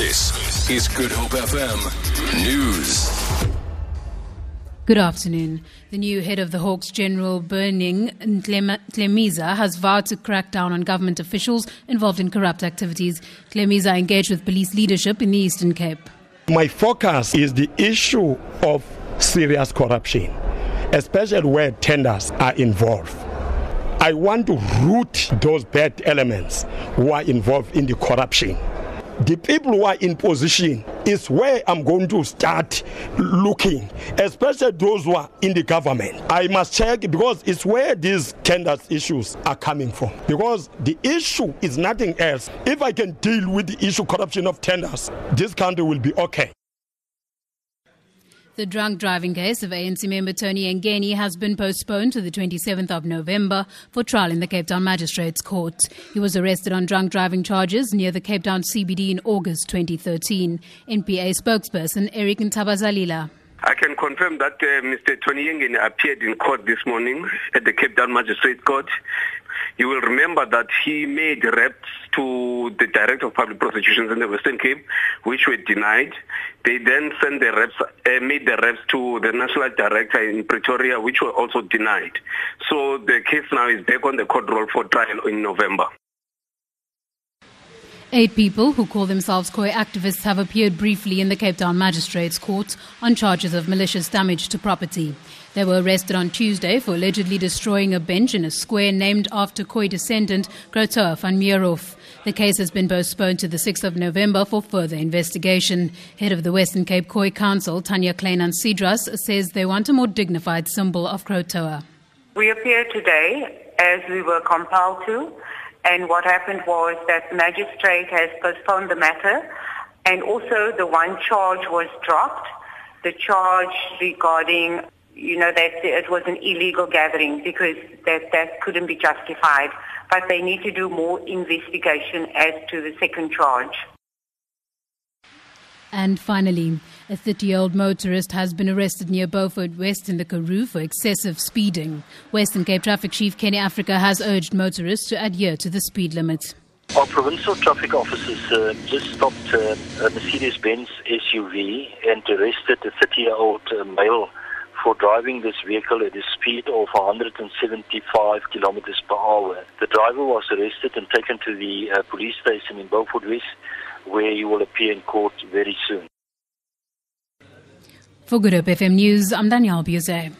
This is Good Hope FM News. Good afternoon. The new head of the Hawks, General Berning Ntlemeza, has vowed to crack down on government officials involved in corrupt activities. Ntlemeza engaged with police leadership in the Eastern Cape. My focus is the issue of serious corruption, especially where tenders are involved. I want to root those bad elements who are involved in the corruption the people who are in position is where I'm going to start looking, especially those who are in the government. I must check because it's where these tenders issues are coming from. Because the issue is nothing else. If I can deal with the issue corruption of tenders, this country will be okay. The drunk driving case of ANC member Tony Yengeni has been postponed to the 27th of November for trial in the Cape Town Magistrates Court. He was arrested on drunk driving charges near the Cape Town CBD in August 2013. NPA spokesperson Eric Ntabazalila. I can confirm that uh, Mr. Tony Yengeni appeared in court this morning at the Cape Town Magistrates Court. You will remember that he made reps to the Director of Public Prosecutions in the Western Cape, which were denied. They then sent the reps, uh, made the reps to the National Director in Pretoria, which were also denied. So the case now is back on the court roll for trial in November. Eight people who call themselves Khoi activists have appeared briefly in the Cape Town Magistrates Court on charges of malicious damage to property. They were arrested on Tuesday for allegedly destroying a bench in a square named after Khoi descendant Krotoa van Meerhof. The case has been postponed to the 6th of November for further investigation. Head of the Western Cape Khoi Council, Tanya Kleinhans Cedras, says they want a more dignified symbol of Krotoa. We appear today as we were compelled to and what happened was that the magistrate has postponed the matter and also the one charge was dropped, the charge regarding, you know, that it was an illegal gathering because that, that couldn't be justified. But they need to do more investigation as to the second charge. And finally, a 30 year old motorist has been arrested near Beaufort West in the Karoo for excessive speeding. Western Cape Traffic Chief Kenny Africa has urged motorists to adhere to the speed limit. Our provincial traffic officers uh, just stopped uh, a Mercedes Benz SUV and arrested a 30 year old uh, male for driving this vehicle at a speed of 175 kilometers per hour. The driver was arrested and taken to the uh, police station in Beaufort West where he will appear in court very soon. For Good Hope FM News, I'm Danielle Buse.